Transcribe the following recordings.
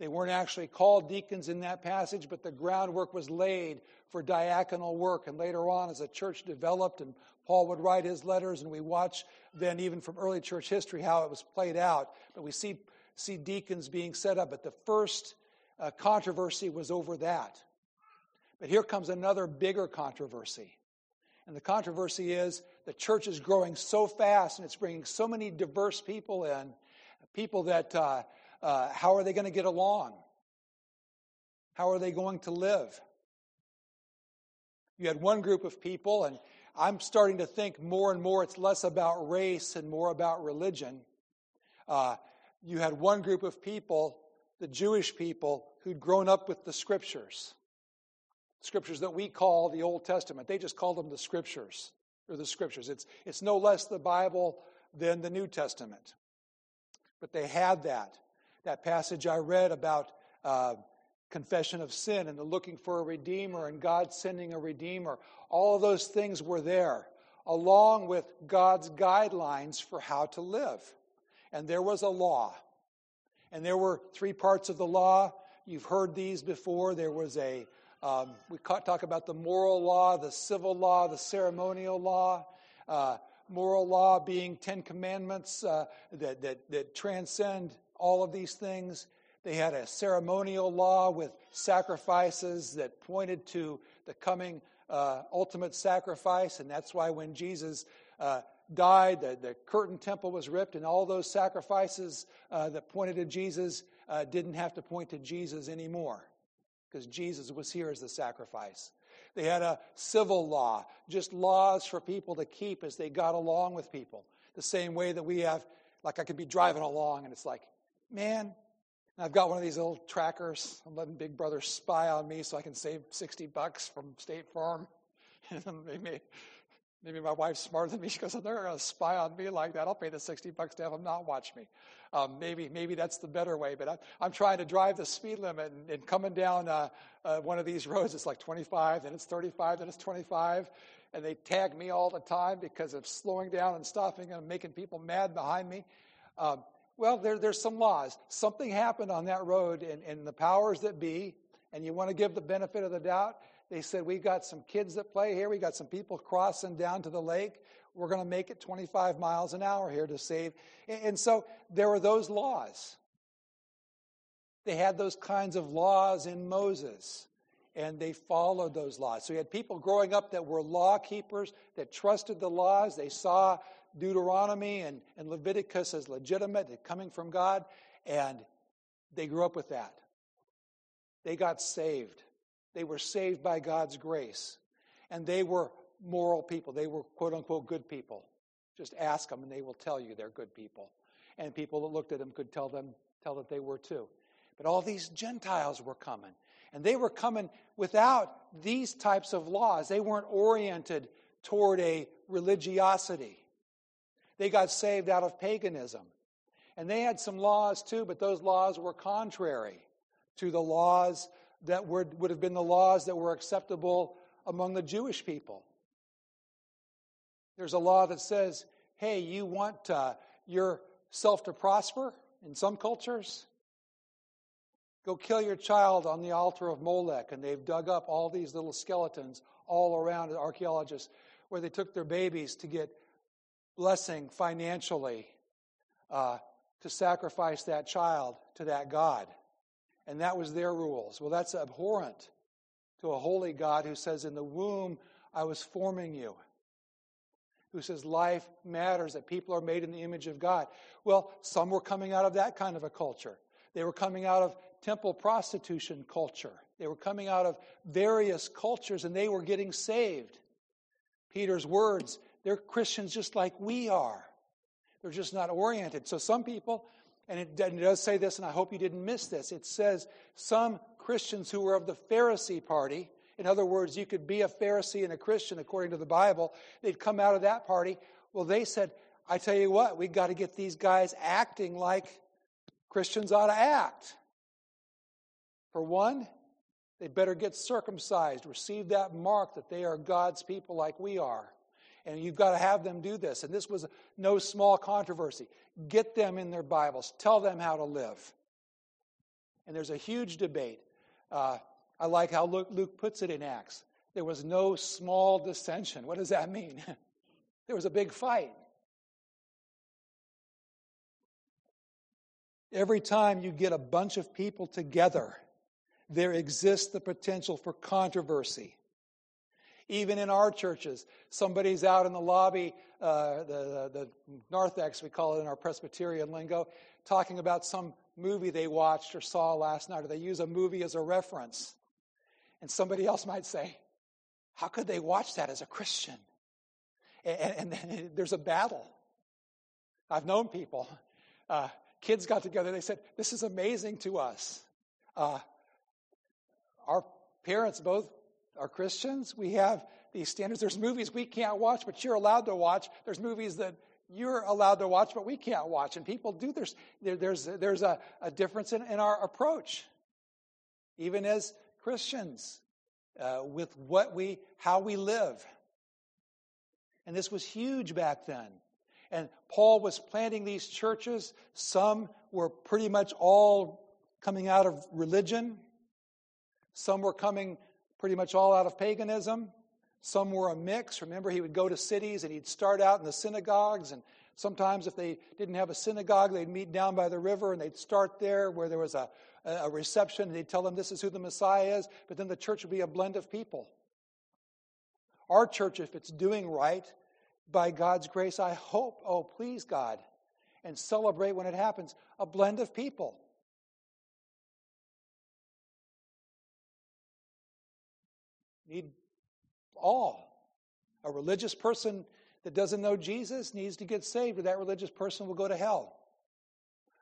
They weren't actually called deacons in that passage, but the groundwork was laid for diaconal work. And later on, as the church developed and Paul would write his letters, and we watch then, even from early church history, how it was played out. But we see, see deacons being set up. But the first uh, controversy was over that. But here comes another bigger controversy. And the controversy is the church is growing so fast and it's bringing so many diverse people in, people that, uh, uh, how are they going to get along? How are they going to live? You had one group of people, and I'm starting to think more and more it's less about race and more about religion. Uh, you had one group of people, the Jewish people, who'd grown up with the scriptures scriptures that we call the Old Testament. They just call them the scriptures, or the scriptures. It's, it's no less the Bible than the New Testament. But they had that. That passage I read about uh, confession of sin and the looking for a redeemer and God sending a redeemer, all of those things were there, along with God's guidelines for how to live. And there was a law. And there were three parts of the law. You've heard these before. There was a um, we talk about the moral law, the civil law, the ceremonial law. Uh, moral law being Ten Commandments uh, that, that, that transcend all of these things. They had a ceremonial law with sacrifices that pointed to the coming uh, ultimate sacrifice, and that's why when Jesus uh, died, the, the, curtain temple was ripped, and all those sacrifices uh, that pointed to Jesus uh, didn't have to point to Jesus anymore because Jesus was here as the sacrifice. They had a civil law, just laws for people to keep as they got along with people. The same way that we have, like I could be driving along and it's like, man, I've got one of these little trackers. I'm letting Big Brother spy on me so I can save 60 bucks from State Farm. And maybe, maybe my wife's smarter than me. She goes, they're going to spy on me like that. I'll pay the 60 bucks to have them not watch me. Um, maybe maybe that's the better way. But I, am trying to drive the speed limit and, and coming down uh, uh, one of these roads, it's like 25, then it's 35, then it's 25, and they tag me all the time because of slowing down and stopping and making people mad behind me. Um, well, there, there's some laws. Something happened on that road, and, and the powers that be, and you want to give the benefit of the doubt. They said, We've got some kids that play here. We got some people crossing down to the lake we're going to make it 25 miles an hour here to save. And so there were those laws. They had those kinds of laws in Moses, and they followed those laws. So you had people growing up that were law keepers, that trusted the laws. They saw Deuteronomy and, and Leviticus as legitimate, coming from God, and they grew up with that. They got saved. They were saved by God's grace. And they were moral people. They were quote unquote good people. Just ask them and they will tell you they're good people. And people that looked at them could tell them tell that they were too. But all these Gentiles were coming. And they were coming without these types of laws. They weren't oriented toward a religiosity. They got saved out of paganism. And they had some laws too, but those laws were contrary to the laws that would, would have been the laws that were acceptable among the Jewish people. There's a law that says, hey, you want uh, yourself to prosper in some cultures? Go kill your child on the altar of Molech. And they've dug up all these little skeletons all around, the archaeologists, where they took their babies to get blessing financially uh, to sacrifice that child to that God. And that was their rules. Well, that's abhorrent to a holy God who says, In the womb I was forming you who says life matters, that people are made in the image of God. Well, some were coming out of that kind of a culture. They were coming out of temple prostitution culture. They were coming out of various cultures and they were getting saved. Peter's words, they're Christians just like we are. They're just not oriented. So some people, and it, does say this, and I hope you didn't miss this, it says some Christians who were of the Pharisee party in other words, you could be a Pharisee and a Christian according to the Bible. They'd come out of that party. Well, they said, I tell you what, we've got to get these guys acting like Christians ought to act. For one, they better get circumcised, receive that mark that they are God's people like we are. And you've got to have them do this. And this was no small controversy. Get them in their Bibles, tell them how to live. And there's a huge debate. Uh, I like how Luke, Luke puts it in Acts. There was no small dissension. What does that mean? there was a big fight. Every time you get a bunch of people together, there exists the potential for controversy. Even in our churches, somebody's out in the lobby, uh, the, the, the narthex, we call it in our Presbyterian lingo, talking about some movie they watched or saw last night, or they use a movie as a reference. And somebody else might say, How could they watch that as a Christian? And, and there's a battle. I've known people. Uh, kids got together, they said, This is amazing to us. Uh, our parents both are Christians. We have these standards. There's movies we can't watch, but you're allowed to watch. There's movies that you're allowed to watch, but we can't watch. And people do. There's, there, there's, there's a, a difference in, in, our approach, even as Christians, uh, with what we, how we live. And this was huge back then. And Paul was planting these churches. Some were pretty much all coming out of religion. Some were coming pretty much all out of paganism. Some were a mix. Remember, he would go to cities and he'd start out in the synagogues. And sometimes, if they didn't have a synagogue, they'd meet down by the river and they'd start there where there was a, a reception. And they'd tell them this is who the Messiah is. But then the church would be a blend of people. Our church, if it's doing right, by God's grace, I hope, oh, please, God, and celebrate when it happens, a blend of people. Need all. A religious person that doesn't know Jesus needs to get saved, or that religious person will go to hell.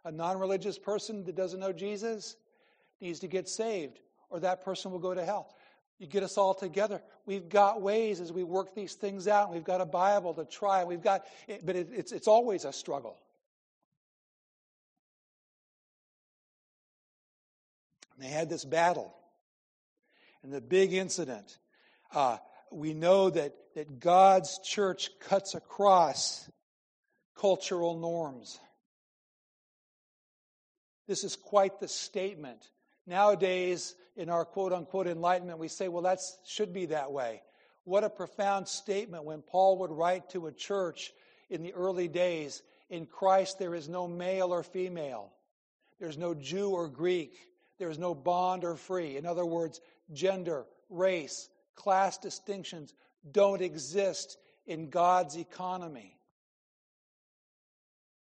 A non religious person that doesn't know Jesus needs to get saved, or that person will go to hell. You get us all together. We've got ways as we work these things out. We've got a Bible to try. We've got, but it, it's, it's always a struggle. And they had this battle. And the big incident, uh, we know that, that God's church cuts across cultural norms. This is quite the statement. Nowadays, in our quote unquote enlightenment, we say, well, that should be that way. What a profound statement when Paul would write to a church in the early days in Christ, there is no male or female, there's no Jew or Greek, there's no bond or free. In other words, gender, race, class distinctions don't exist in God's economy.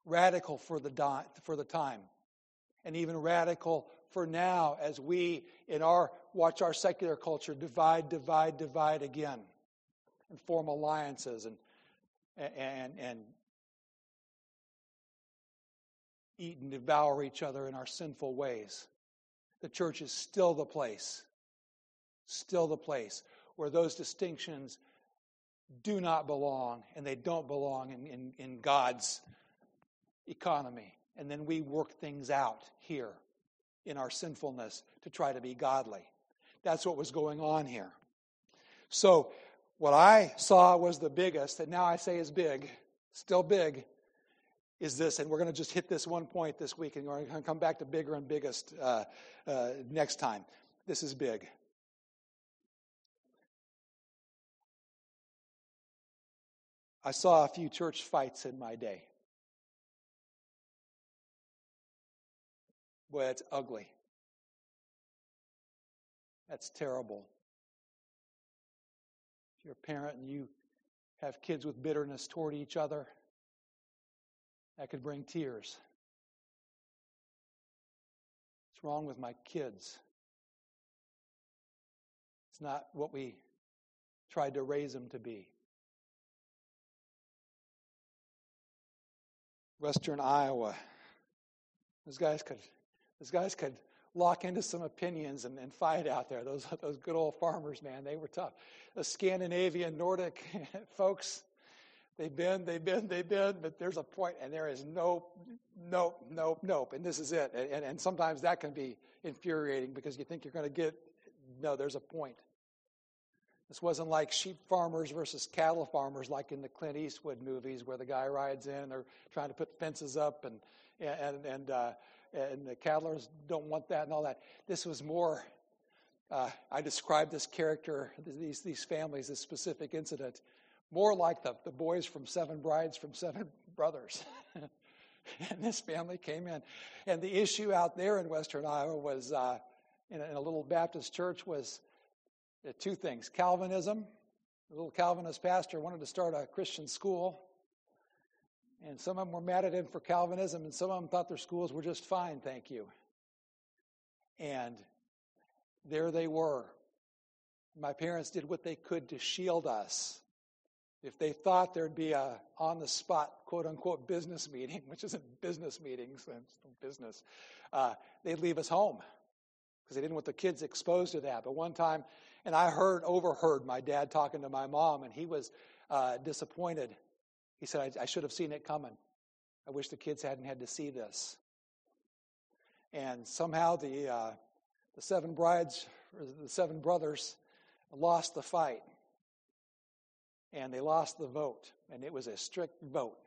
Radical for the, di- for the time, and even radical for now as we in our watch our secular culture divide, divide, divide again and form alliances and and and eat and devour each other in our sinful ways. The church is still the place, still the place where those distinctions do not belong and they don't belong in, in, in God's economy. And then we work things out here in our sinfulness to try to be godly. That's what was going on here. So, what I saw was the biggest, that now I say is big, still big, is this, and we're going to just hit this one point this week, and we're going to come back to bigger and biggest uh, uh, next time. This is big. I saw a few church fights in my day. Boy, that's ugly. That's terrible. If you're a parent and you have kids with bitterness toward each other, that could bring tears. What's wrong with my kids? It's not what we tried to raise them to be. Western Iowa. Those guys could those guys could lock into some opinions and, and fight out there. Those, those good old farmers, man, they were tough. The Scandinavian, Nordic folks, they bend, they bend, they bend, but there's a point, and there is nope, nope, nope, nope, and this is it. And, and, and sometimes that can be infuriating because you think you're going to get, no, there's a point. This wasn't like sheep farmers versus cattle farmers like in the Clint Eastwood movies where the guy rides in and they're trying to put fences up and, and, and uh, and the Cadlers don't want that and all that. This was more, uh, I described this character, these, these families, this specific incident, more like the, the boys from Seven Brides from Seven Brothers. and this family came in. And the issue out there in Western Iowa was, uh, in, a, in, a, little Baptist church, was two things Calvinism. A little Calvinist pastor wanted to start a Christian school. And some of them were mad at him for Calvinism, and some of them thought their schools were just fine, thank you. And there they were. My parents did what they could to shield us if they thought there'd be a on the spot quote unquote business meeting, which isn't business meetings, it's business, uh, they'd leave us home because they didn't want the kids exposed to that. But one time, and I heard, overheard my dad talking to my mom, and he was uh, disappointed. He said, I, I should have seen it coming. I wish the kids hadn't had to see this. And somehow the, uh, the seven brides, the seven brothers, lost the fight and they lost the vote. And it was a strict vote.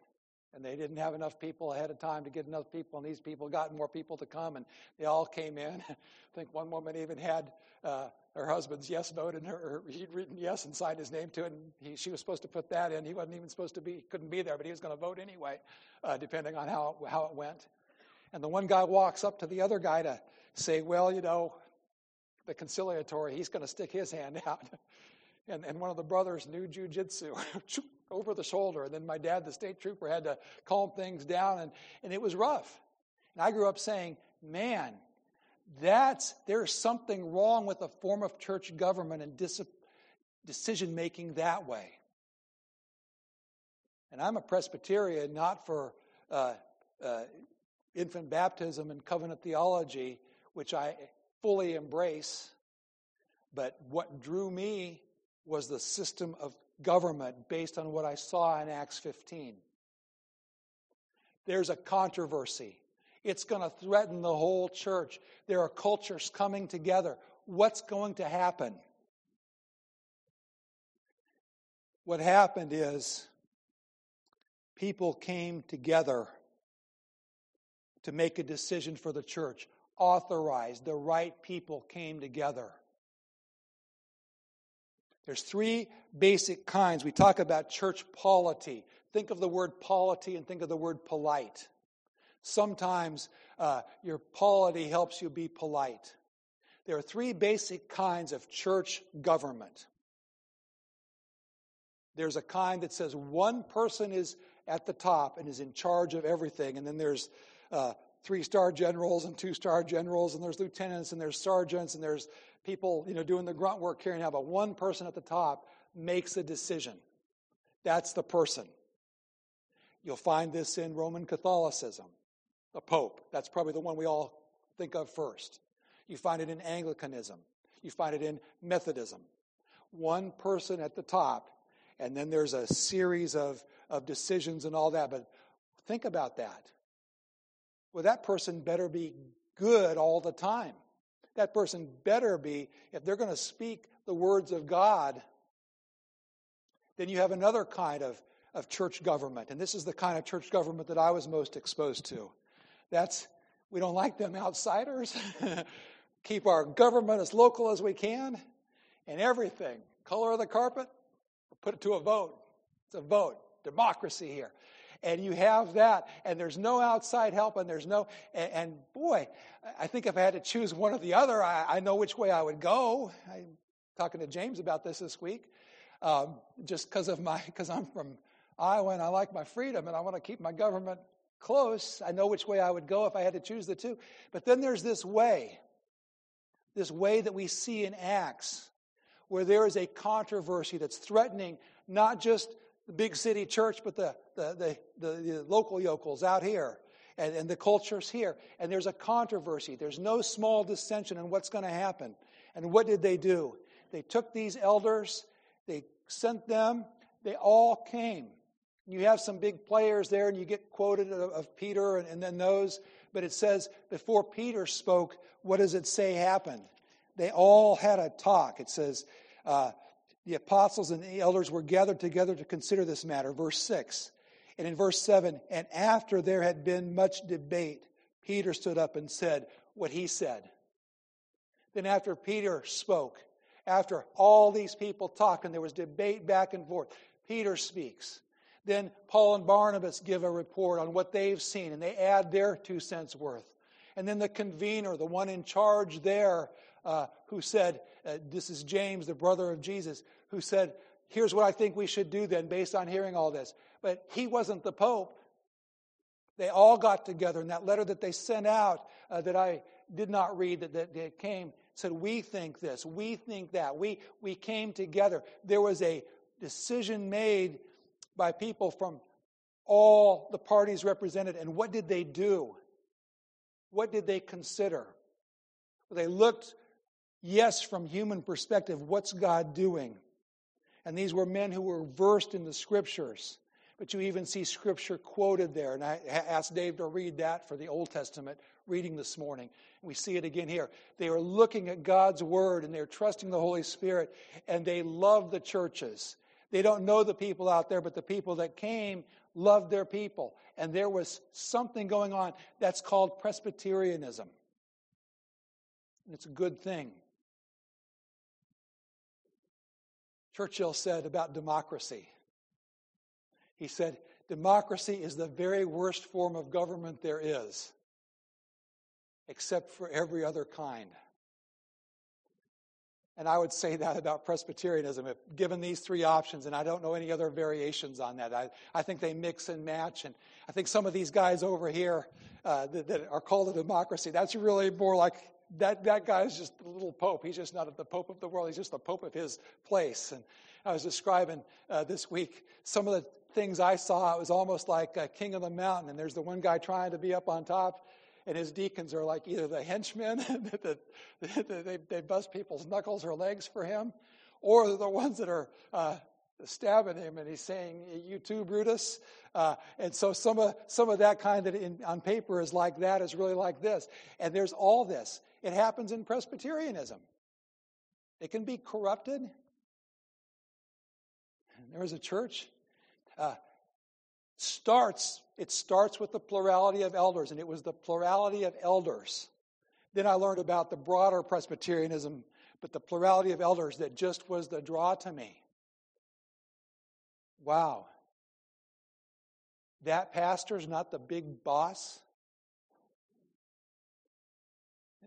And they didn't have enough people ahead of time to get enough people, and these people got more people to come, and they all came in. I think one woman even had uh, her husband's yes vote, and her, he'd written yes and signed his name to it, and he, she was supposed to put that in. He wasn't even supposed to be, couldn't be there, but he was going to vote anyway, uh, depending on how, how it went. And the one guy walks up to the other guy to say, Well, you know, the conciliatory, he's going to stick his hand out. and, and one of the brothers knew jujitsu over the shoulder. And then my dad, the state trooper, had to calm things down, and, and it was rough. And I grew up saying, man, that's there's something wrong with a form of church government and dis- decision making that way. And I'm a Presbyterian, not for uh, uh, infant baptism and covenant theology, which I fully embrace. But what drew me was the system of government based on what I saw in Acts 15. There's a controversy. It's going to threaten the whole church. There are cultures coming together. What's going to happen? What happened is people came together to make a decision for the church, authorized. The right people came together. There's three basic kinds. We talk about church polity. Think of the word polity and think of the word polite. Sometimes uh, your polity helps you be polite. There are three basic kinds of church government. There's a kind that says one person is at the top and is in charge of everything, and then there's uh, three star generals and two star generals, and there's lieutenants and there's sergeants and there's people, you know, doing the grunt work carrying out, but one person at the top makes a decision. That's the person. You'll find this in Roman Catholicism, the Pope. That's probably the one we all think of first. You find it in Anglicanism. You find it in Methodism. One person at the top, and then there's a series of, of decisions and all that. But think about that. Well, that person better be good all the time that person better be, if they're going to speak the words of God, then you have another kind of, of church government. And this is the kind of church government that I was most exposed to. That's, we don't like them outsiders. Keep our government as local as we can. And everything, color of the carpet, put it to a vote. It's a vote. Democracy here and you have that, and there's no outside help, and there's no, and, and boy, I think if I had to choose one or the other, I, I know which way I would go. I'm talking to James about this this week, um, just because of my, because I'm from Iowa and I like my freedom and I want to keep my government close. I know which way I would go if I had to choose the two. But then there's this way, this way that we see in Acts, where there is a controversy that's threatening not just the big city church, but the, the, the, the, local yokels out here and, and the cultures here. And there's a controversy. There's no small dissension on what's going to happen. And what did they do? They took these elders, they sent them, they all came. You have some big players there, and you get quoted of, of Peter and, and then those, but it says before Peter spoke, what does it say happened? They all had a talk. It says, uh, the apostles and the elders were gathered together to consider this matter. Verse 6. And in verse 7, and after there had been much debate, Peter stood up and said what he said. Then, after Peter spoke, after all these people talked and there was debate back and forth, Peter speaks. Then Paul and Barnabas give a report on what they've seen and they add their two cents worth. And then the convener, the one in charge there, uh, who said, uh, This is James, the brother of Jesus, who said, Here's what I think we should do then, based on hearing all this. But he wasn't the Pope. They all got together in that letter that they sent out uh, that I did not read that, that, that came said we think this we think that we we came together there was a decision made by people from all the parties represented and what did they do what did they consider well, they looked yes from human perspective what's god doing and these were men who were versed in the scriptures but you even see scripture quoted there. And I asked Dave to read that for the Old Testament reading this morning. We see it again here. They are looking at God's word and they're trusting the Holy Spirit and they love the churches. They don't know the people out there, but the people that came loved their people. And there was something going on that's called Presbyterianism. And it's a good thing. Churchill said about democracy he said, Democracy is the very worst form of government there is, except for every other kind. And I would say that about Presbyterianism. If given these three options, and I don't know any other variations on that, I, I think they mix and match. And I think some of these guys over here uh, that, that, are called a democracy, that's really more like that, that guy is just the little pope. He's just not the pope of the world, he's just the pope of his place. And I was describing uh, this week some of the things I saw, it was almost like a king of the mountain. And there's the one guy trying to be up on top, and his deacons are like either the henchmen that they, they bust people's knuckles or legs for him, or the ones that are uh, stabbing him, and he's saying, "You too, Brutus." Uh, and so some of some of that kind that in, on paper is like that is really like this. And there's all this. It happens in Presbyterianism. It can be corrupted. There was a church uh, starts it starts with the plurality of elders and it was the plurality of elders then i learned about the broader presbyterianism but the plurality of elders that just was the draw to me wow that pastor's not the big boss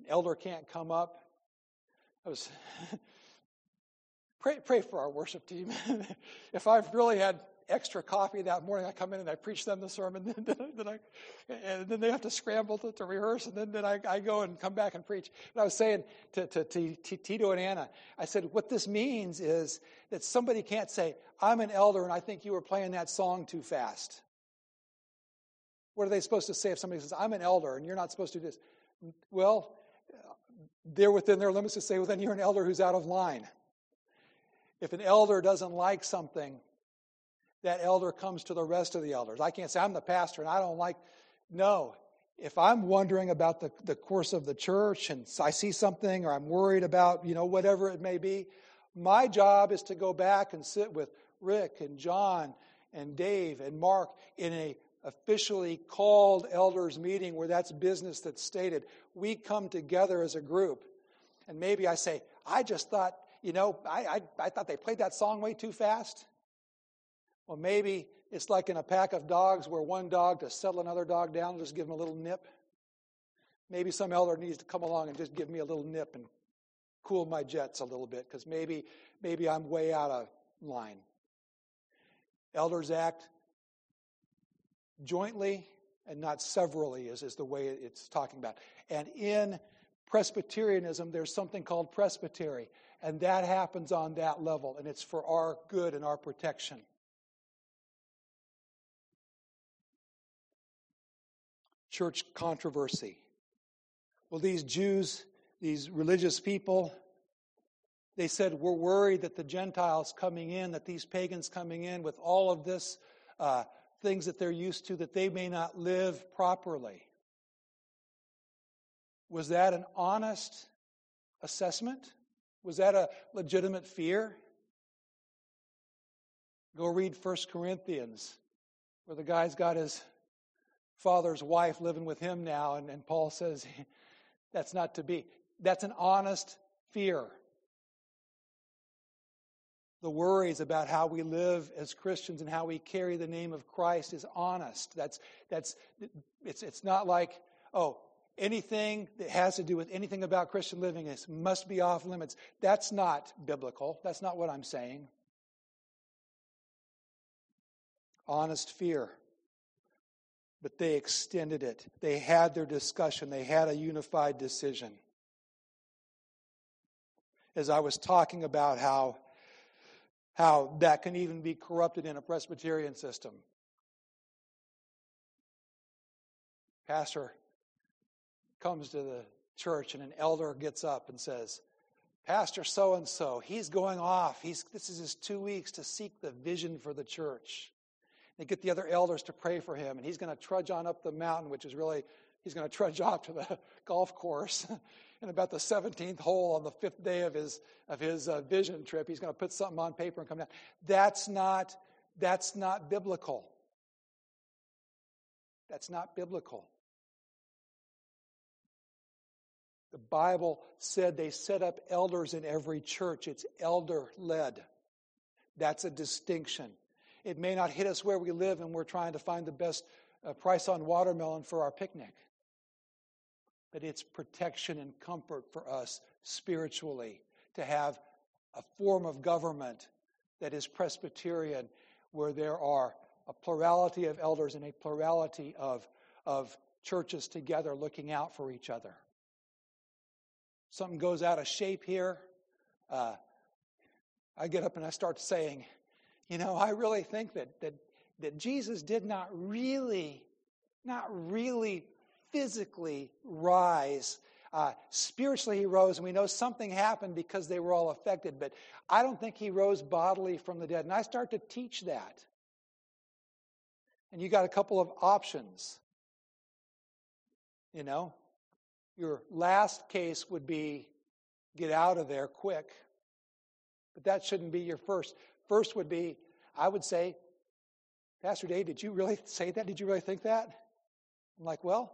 elder can't come up i was pray, pray for our worship team if i've really had extra coffee that morning. I come in and I preach them the sermon, then I, and then they have to scramble to, to rehearse, and then, then I, I, go and come back and preach. And I was saying to, to, to, to Tito and Anna, I said, what this means is that somebody can't say, I'm an elder and I think you were playing that song too fast. What are they supposed to say if somebody says, I'm an elder and you're not supposed to do this? Well, they're within their limits to say, well, then you're an elder who's out of line. If an elder doesn't like something, that elder comes to the rest of the elders. I can't say, I'm the pastor and I don't like. No. If I'm wondering about the, the course of the church and I see something or I'm worried about, you know, whatever it may be, my job is to go back and sit with Rick and John and Dave and Mark in a officially called elders meeting where that's business that's stated. We come together as a group. And maybe I say, I just thought, you know, I, I, I thought they played that song way too fast. Well, maybe it's like in a pack of dogs where one dog to settle another dog down, just give him a little nip. Maybe some elder needs to come along and just give me a little nip and cool my jets a little bit because maybe maybe I'm way out of line. Elders act jointly and not severally is, is the way it's talking about. And in Presbyterianism, there's something called presbytery, and that happens on that level, and it's for our good and our protection. church controversy. Well, these Jews, these religious people, they said, We're worried that the Gentiles coming in, that these pagans coming in with all of this uh, things that they're used to, that they may not live properly. Was that an honest assessment? Was that a legitimate fear? Go read 1 Corinthians, where the guy's got his father's wife living with him now, and, and Paul says that's not to be. That's an honest fear. The worries about how we live as Christians and how we carry the name of Christ is honest. That's, that's, it's, it's not like, oh, anything that has to do with anything about Christian living is, must be off limits. That's not biblical. That's not what I'm saying. Honest fear. But they extended it. They had their discussion. They had a unified decision. As I was talking about how, how that can even be corrupted in a Presbyterian system. Pastor comes to the church and an elder gets up and says, Pastor so and so, he's going off. He's, this is his two weeks to seek the vision for the church. They get the other elders to pray for him, and he's going to trudge on up the mountain, which is really, he's going to trudge off to the golf course. And about the 17th hole on the fifth day of his, of his uh, vision trip, he's going to put something on paper and come down. That's not, that's not biblical. That's not biblical. The Bible said they set up elders in every church. It's elder led. That's a distinction. It may not hit us where we live and we're trying to find the best uh, price on watermelon for our picnic, but it's protection and comfort for us spiritually to have a form of government that is Presbyterian where there are a plurality of elders and a plurality of, of churches together looking out for each other. Something goes out of shape here, uh, I get up and I start saying, you know, I really think that, that, that Jesus did not really, not really physically rise. Uh, spiritually, he rose, and we know something happened because they were all affected, but I don't think he rose bodily from the dead. And I start to teach that. And you got a couple of options. You know, your last case would be get out of there quick. But that shouldn't be your first. First would be, I would say, Pastor Dave, did you really say that? Did you really think that? I'm like, well,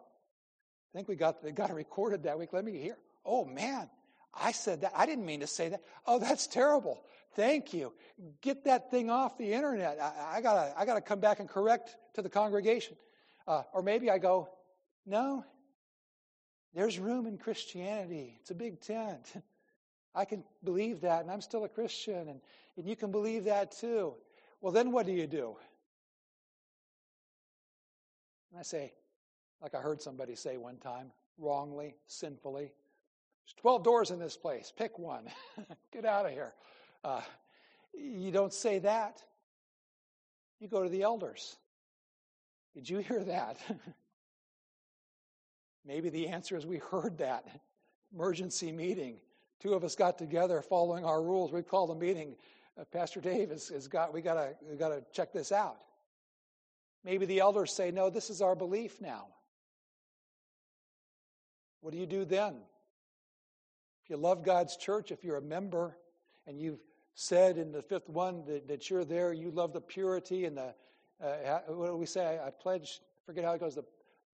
I think we got, they got it recorded that week. Let me hear. Oh, man, I said that. I didn't mean to say that. Oh, that's terrible. Thank you. Get that thing off the internet. I, I gotta, I gotta come back and correct to the congregation. Uh, or maybe I go, no, there's room in Christianity. It's a big tent. I can believe that, and I'm still a Christian, and, and you can believe that too. Well, then what do you do? And I say, like I heard somebody say one time, wrongly, sinfully, there's 12 doors in this place. Pick one. Get out of here. Uh, you don't say that. You go to the elders. Did you hear that? Maybe the answer is we heard that emergency meeting. Two of us got together following our rules. We called a meeting. Uh, Pastor Dave has, has got, we gotta, we gotta check this out. Maybe the elders say, no, this is our belief now. What do you do then? If you love God's church, if you're a member and you've said in the fifth one that, that you're there, you love the purity and the, uh, what do we say? I, I pledge, forget how it goes, the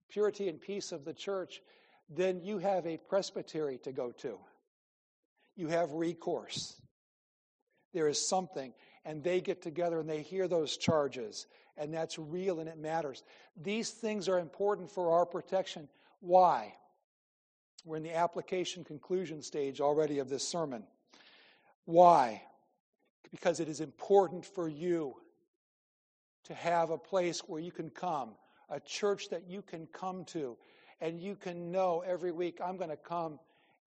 purity and peace of the church, then you have a presbytery to go to. You have recourse. There is something, and they get together and they hear those charges, and that's real and it matters. These things are important for our protection. Why? We're in the application conclusion stage already of this sermon. Why? Because it is important for you to have a place where you can come a church that you can come to and you can know every week, I'm going to come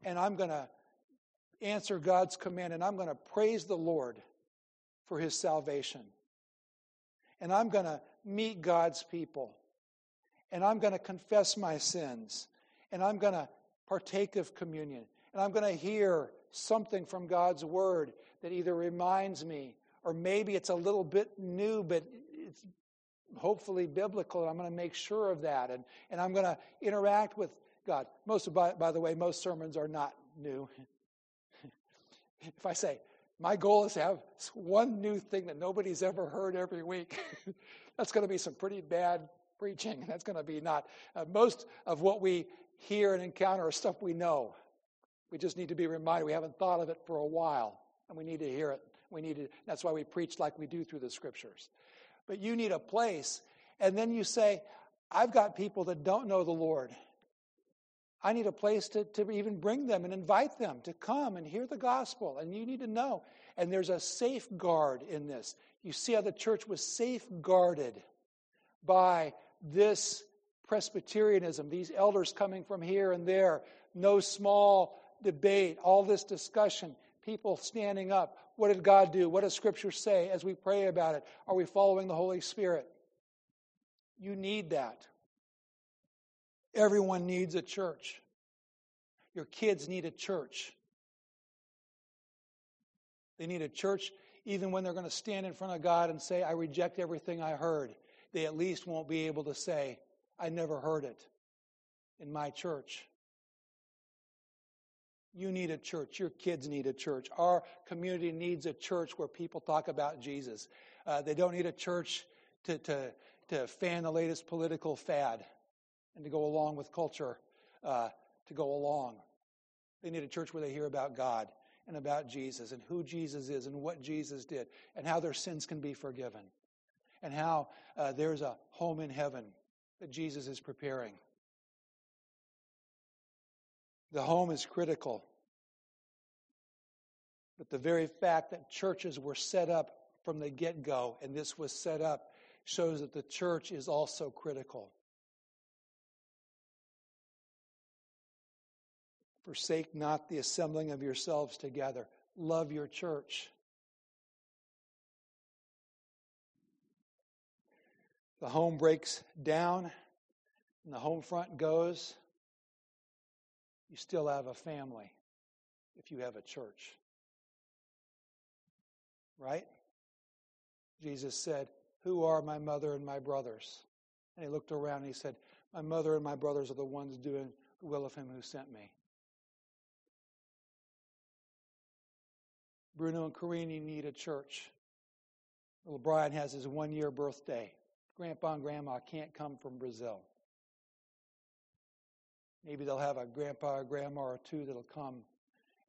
and I'm going to answer God's command and I'm going to praise the Lord for his salvation. And I'm going to meet God's people. And I'm going to confess my sins. And I'm going to partake of communion. And I'm going to hear something from God's word that either reminds me or maybe it's a little bit new, but it's hopefully biblical. I'm going to make sure of that. And, and I'm going to interact with God. Most by, by the way, most sermons are not new. if I say, my goal is to have one new thing that nobody's ever heard every week, that's going to be some pretty bad preaching. And that's going to be not. Uh, most of what we hear and encounter is stuff we know. We just need to be reminded. We haven't thought of it for a while, and we need to hear it. We need to, that's why we preach like we do through the scriptures. But you need a place, and then you say, I've got people that don't know the Lord. I need a place to, to even bring them and invite them to come and hear the gospel. And you need to know. And there's a safeguard in this. You see how the church was safeguarded by this Presbyterianism, these elders coming from here and there, no small debate, all this discussion, people standing up. What did God do? What does Scripture say as we pray about it? Are we following the Holy Spirit? You need that. Everyone needs a church. Your kids need a church. They need a church even when they're going to stand in front of God and say, I reject everything I heard. They at least won't be able to say, I never heard it in my church. You need a church. Your kids need a church. Our community needs a church where people talk about Jesus. Uh, they don't need a church to, to, to fan the latest political fad and to go along with culture uh, to go along. They need a church where they hear about God and about Jesus and who Jesus is and what Jesus did and how their sins can be forgiven and how uh, there's a home in heaven that Jesus is preparing. The home is critical. But the very fact that churches were set up from the get go and this was set up shows that the church is also critical. Forsake not the assembling of yourselves together. Love your church. The home breaks down and the home front goes. You still have a family if you have a church. Right? Jesus said, Who are my mother and my brothers? And he looked around and he said, My mother and my brothers are the ones doing the will of him who sent me. Bruno and Carini need a church. Little Brian has his one year birthday. Grandpa and Grandma can't come from Brazil. Maybe they'll have a grandpa or grandma or two that'll come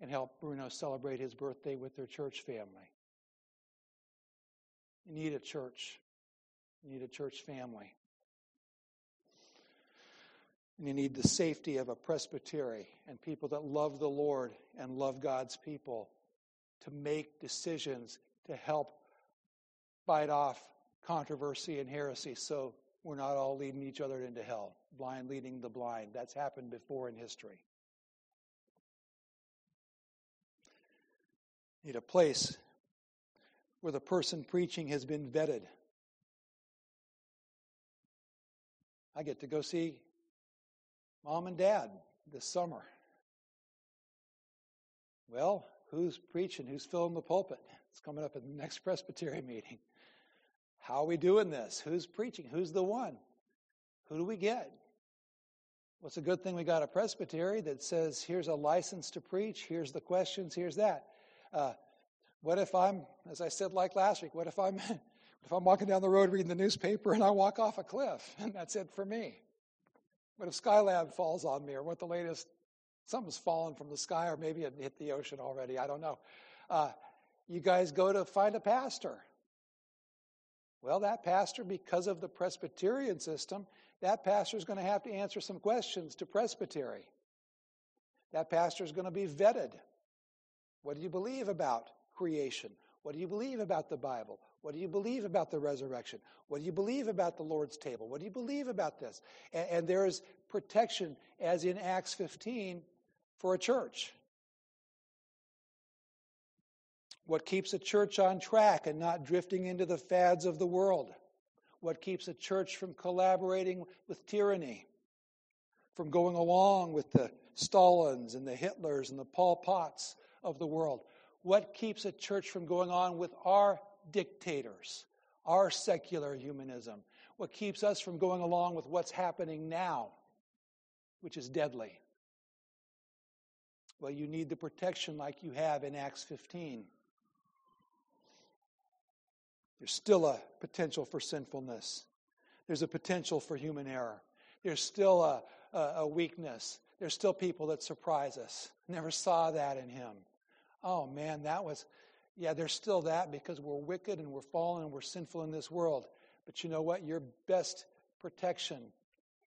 and help Bruno celebrate his birthday with their church family. You need a church. You need a church family. And you need the safety of a presbytery and people that love the Lord and love God's people to make decisions to help fight off controversy and heresy so we're not all leading each other into hell, blind leading the blind. That's happened before in history. Need a place where the person preaching has been vetted. I get to go see mom and dad this summer. Well, Who's preaching? Who's filling the pulpit? It's coming up at the next Presbytery meeting. How are we doing this? Who's preaching? Who's the one? Who do we get? What's a good thing we got a presbytery that says, here's a license to preach, here's the questions, here's that. Uh, what if I'm, as I said like last week, what if I'm if I'm walking down the road reading the newspaper and I walk off a cliff and that's it for me? What if Skylab falls on me or what the latest Something's fallen from the sky, or maybe it hit the ocean already. I don't know. Uh, you guys go to find a pastor. Well, that pastor, because of the Presbyterian system, that pastor is going to have to answer some questions to Presbytery. That pastor is going to be vetted. What do you believe about creation? What do you believe about the Bible? What do you believe about the resurrection? What do you believe about the Lord's table? What do you believe about this? And, and there is protection, as in Acts 15, for a church? What keeps a church on track and not drifting into the fads of the world? What keeps a church from collaborating with tyranny? From going along with the Stalins and the Hitlers and the Pol Pots of the world? What keeps a church from going on with our dictators, our secular humanism? What keeps us from going along with what's happening now, which is deadly? Well, you need the protection like you have in Acts 15. There's still a potential for sinfulness. there's a potential for human error. There's still a, a, a weakness. There's still people that surprise us. Never saw that in him. Oh man, that was, yeah, there's still that because we're wicked and we're fallen and we're sinful in this world. But you know what? Your best protection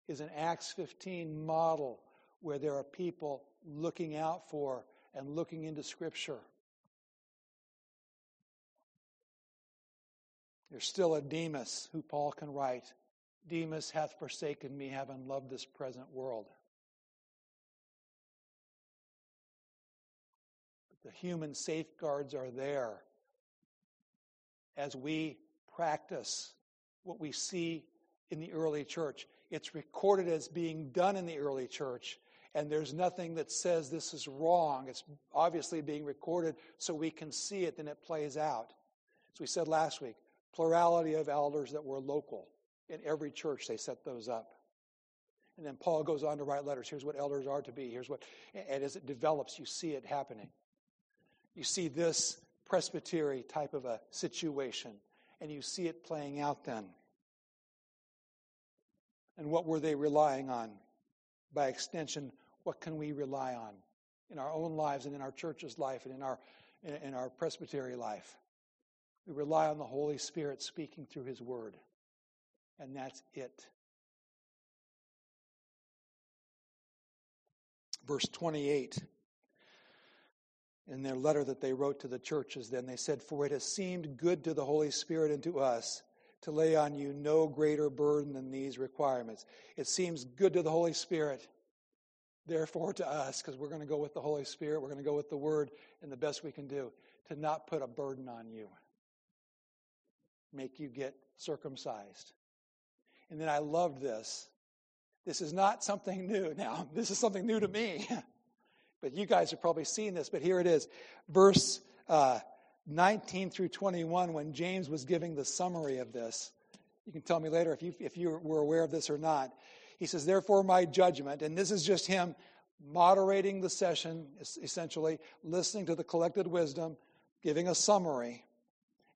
is an Acts 15 model where there are people looking out for and looking into Scripture. There's still a Demas who Paul can write Demas hath forsaken me, having loved this present world. But the human safeguards are there as we practice what we see in the early church. It's recorded as being done in the early church, and there's nothing that says this is wrong. It's obviously being recorded so we can see it, then it plays out. As we said last week, plurality of elders that were local. In every church, they set those up. And then Paul goes on to write letters. Here's what elders are to be. Here's what, and as it develops, you see it happening. You see this presbytery type of a situation, and you see it playing out then. And what were they relying on? By extension, what can we rely on in our own lives and in our church's life and in our, in our presbytery life? We rely on the Holy Spirit speaking through His Word, and that's it. Verse 28 in their letter that they wrote to the churches, then they said, For it has seemed good to the Holy Spirit and to us to lay on you no greater burden than these requirements. It seems good to the Holy Spirit, therefore to us, because we're going to go with the Holy Spirit, we're going to go with the Word, and the best we can do, to not put a burden on you, make you get circumcised. And then I loved this. This is not something new. Now, this is something new to me. but you guys have probably seen this, but here it is. Verse uh, 19 through 21 when James was giving the summary of this. You can tell me later if you, if you were aware of this or not. He says, Therefore, my judgment, and this is just him moderating the session, essentially, listening to the collected wisdom, giving a summary,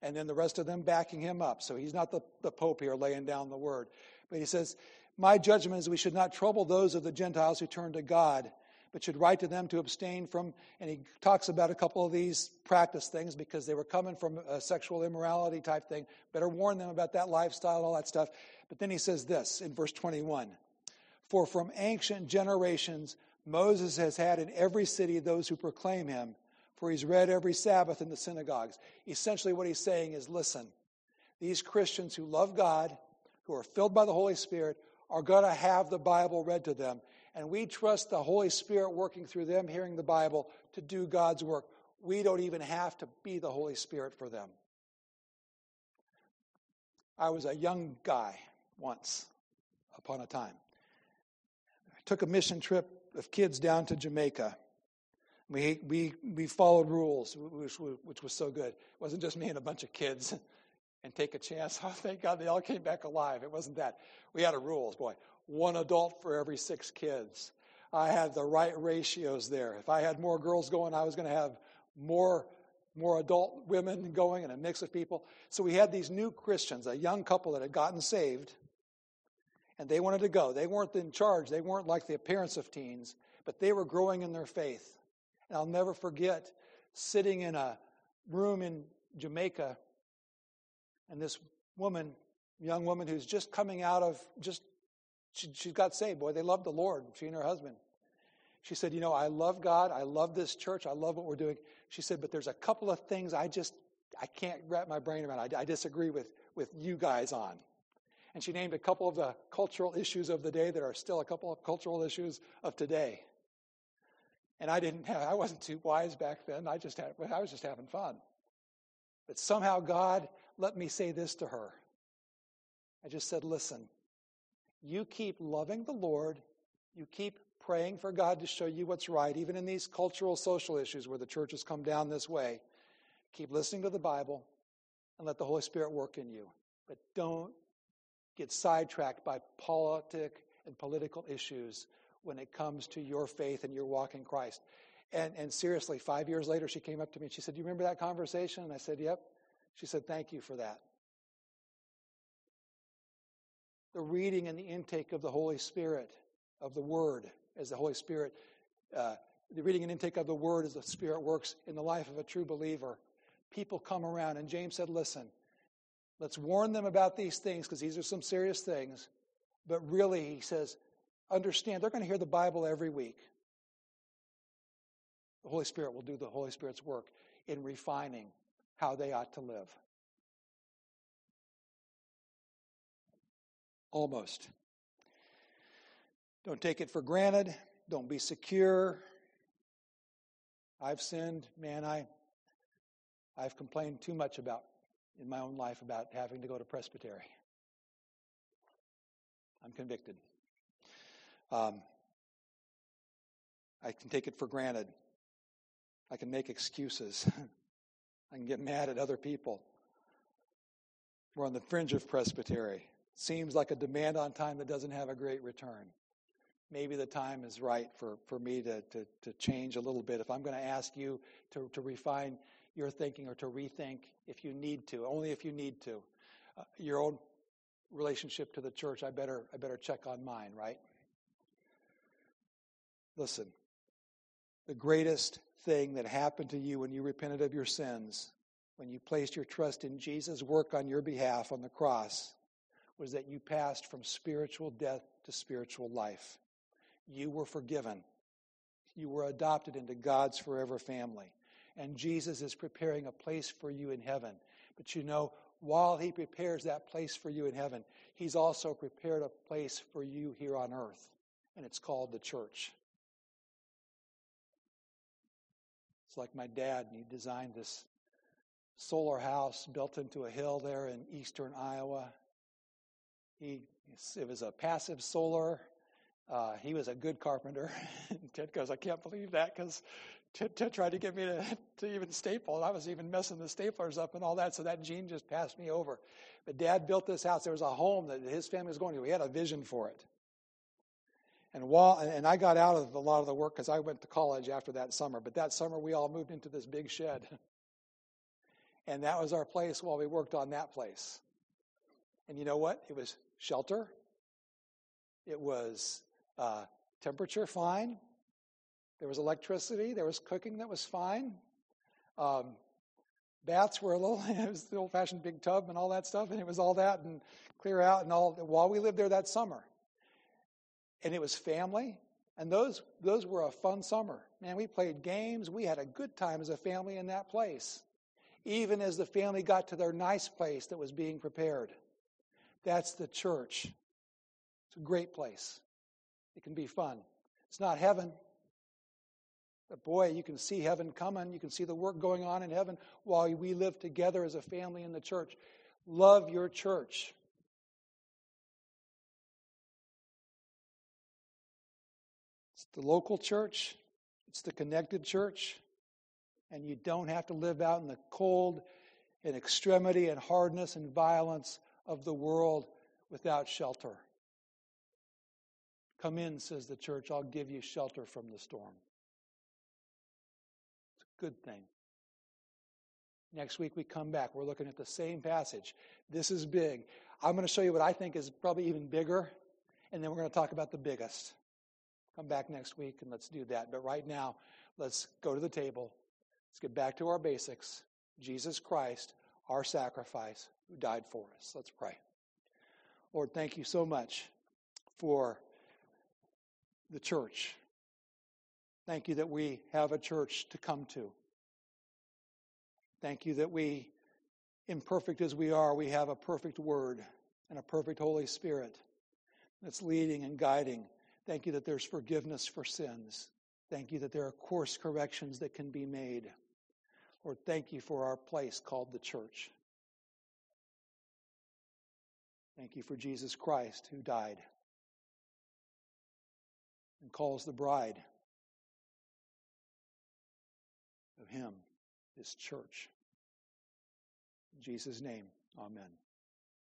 and then the rest of them backing him up. So he's not the, the Pope here laying down the word. But he says, My judgment is we should not trouble those of the Gentiles who turn to God but should write to them to abstain from. And he talks about a couple of these practice things because they were coming from a sexual immorality type thing. Better warn them about that lifestyle, all that stuff. But then he says this in verse 21 For from ancient generations, Moses has had in every city those who proclaim him, for he's read every Sabbath in the synagogues. Essentially, what he's saying is listen, these Christians who love God, who are filled by the Holy Spirit, are going to have the Bible read to them and we trust the Holy Spirit working through them, hearing the Bible, to do God's work. We don't even have to be the Holy Spirit for them. I was a young guy once upon a time. I took a mission trip of kids down to Jamaica. We, we, we followed rules, which, which was so good. It wasn't just me and a bunch of kids and take a chance. Oh, thank God they all came back alive. It wasn't that. We had a rules, boy one adult for every six kids. I had the right ratios there. If I had more girls going, I was going to have more more adult women going and a mix of people. So we had these new Christians, a young couple that had gotten saved, and they wanted to go. They weren't in charge. They weren't like the appearance of teens, but they were growing in their faith. And I'll never forget sitting in a room in Jamaica, and this woman, young woman who's just coming out of just she, she got saved. Boy, they loved the Lord, she and her husband. She said, You know, I love God. I love this church. I love what we're doing. She said, But there's a couple of things I just, I can't wrap my brain around. I, I disagree with, with you guys on. And she named a couple of the cultural issues of the day that are still a couple of cultural issues of today. And I didn't have, I wasn't too wise back then. I just had, I was just having fun. But somehow God let me say this to her. I just said, listen, you keep loving the Lord, you keep praying for God to show you what's right, even in these cultural, social issues where the church has come down this way. Keep listening to the Bible and let the Holy Spirit work in you. But don't get sidetracked by politic and political issues when it comes to your faith and your walk in Christ. And, and seriously, five years later, she came up to me and she said, Do you remember that conversation? And I said, Yep. She said, Thank you for that. the reading and the intake of the Holy Spirit, of the Word, as the Holy Spirit, uh, the reading and intake of the Word as the Spirit works in the life of a true believer. People come around, and James said, Listen, let's warn them about these things because these are some serious things. But really, he says, understand, they're going to hear the Bible every week. The Holy Spirit will do the Holy Spirit's work in refining how they ought to live. Almost. Don't take it for granted. Don't be secure. I've sinned. Man, I, I've complained too much about in my own life about having to go to presbytery. I'm convicted. Um, I can take it for granted. I can make excuses. I can get mad at other people. We're on the fringe of presbytery. Seems like a demand on time that doesn't have a great return. Maybe the time is right for, for me to, to, to change a little bit. If I'm going to ask you to, to refine your thinking or to rethink if you need to, only if you need to, uh, your own relationship to the church, I better, I better check on mine, right? Listen, the greatest thing that happened to you when you repented of your sins, when you placed your trust in Jesus' work on your behalf on the cross, was that you passed from spiritual death to spiritual life. You were forgiven. You were adopted into God's forever family. And Jesus is preparing a place for you in heaven. But you know, while he prepares that place for you in heaven, he's also prepared a place for you here on earth. And it's called the church. It's like my dad, and he designed this solar house built into a hill there in eastern Iowa. He, it was a passive solar. Uh, he was a good carpenter. Ted goes, I can't believe that because Ted, Ted, tried to get me to, to even staple. and I was even messing the staplers up and all that, so that gene just passed me over. But Dad built this house. There was a home that his family was going to. He had a vision for it. And while and I got out of a lot of the work because I went to college after that summer. But that summer we all moved into this big shed, and that was our place while we worked on that place. And you know what? It was shelter. It was uh, temperature fine. There was electricity. There was cooking that was fine. Um, baths were a little. It was the old-fashioned big tub and all that stuff, and it was all that and clear out and all. While we lived there that summer, and it was family. And those, those were a fun summer. Man, we played games. We had a good time as a family in that place, even as the family got to their nice place that was being prepared. That's the church. It's a great place. It can be fun. It's not heaven. But boy, you can see heaven coming. You can see the work going on in heaven while we live together as a family in the church. Love your church. The local church, it's the connected church, and you don't have to live out in the cold and extremity and hardness and violence of the world without shelter. Come in, says the church, I'll give you shelter from the storm. It's a good thing. Next week we come back. We're looking at the same passage. This is big. I'm going to show you what I think is probably even bigger, and then we're going to talk about the biggest. Come back next week and let's do that. But right now, let's go to the table. Let's get back to our basics. Jesus Christ, our sacrifice, who died for us. Let's pray. Lord, thank you so much for the church. Thank you that we have a church to come to. Thank you that we, imperfect as we are, we have a perfect word and a perfect Holy Spirit that's leading and guiding Thank you that there's forgiveness for sins. Thank you that there are course corrections that can be made. Lord, thank you for our place called the church. Thank you for Jesus Christ who died and calls the bride of Him, His church. In Jesus' name, amen.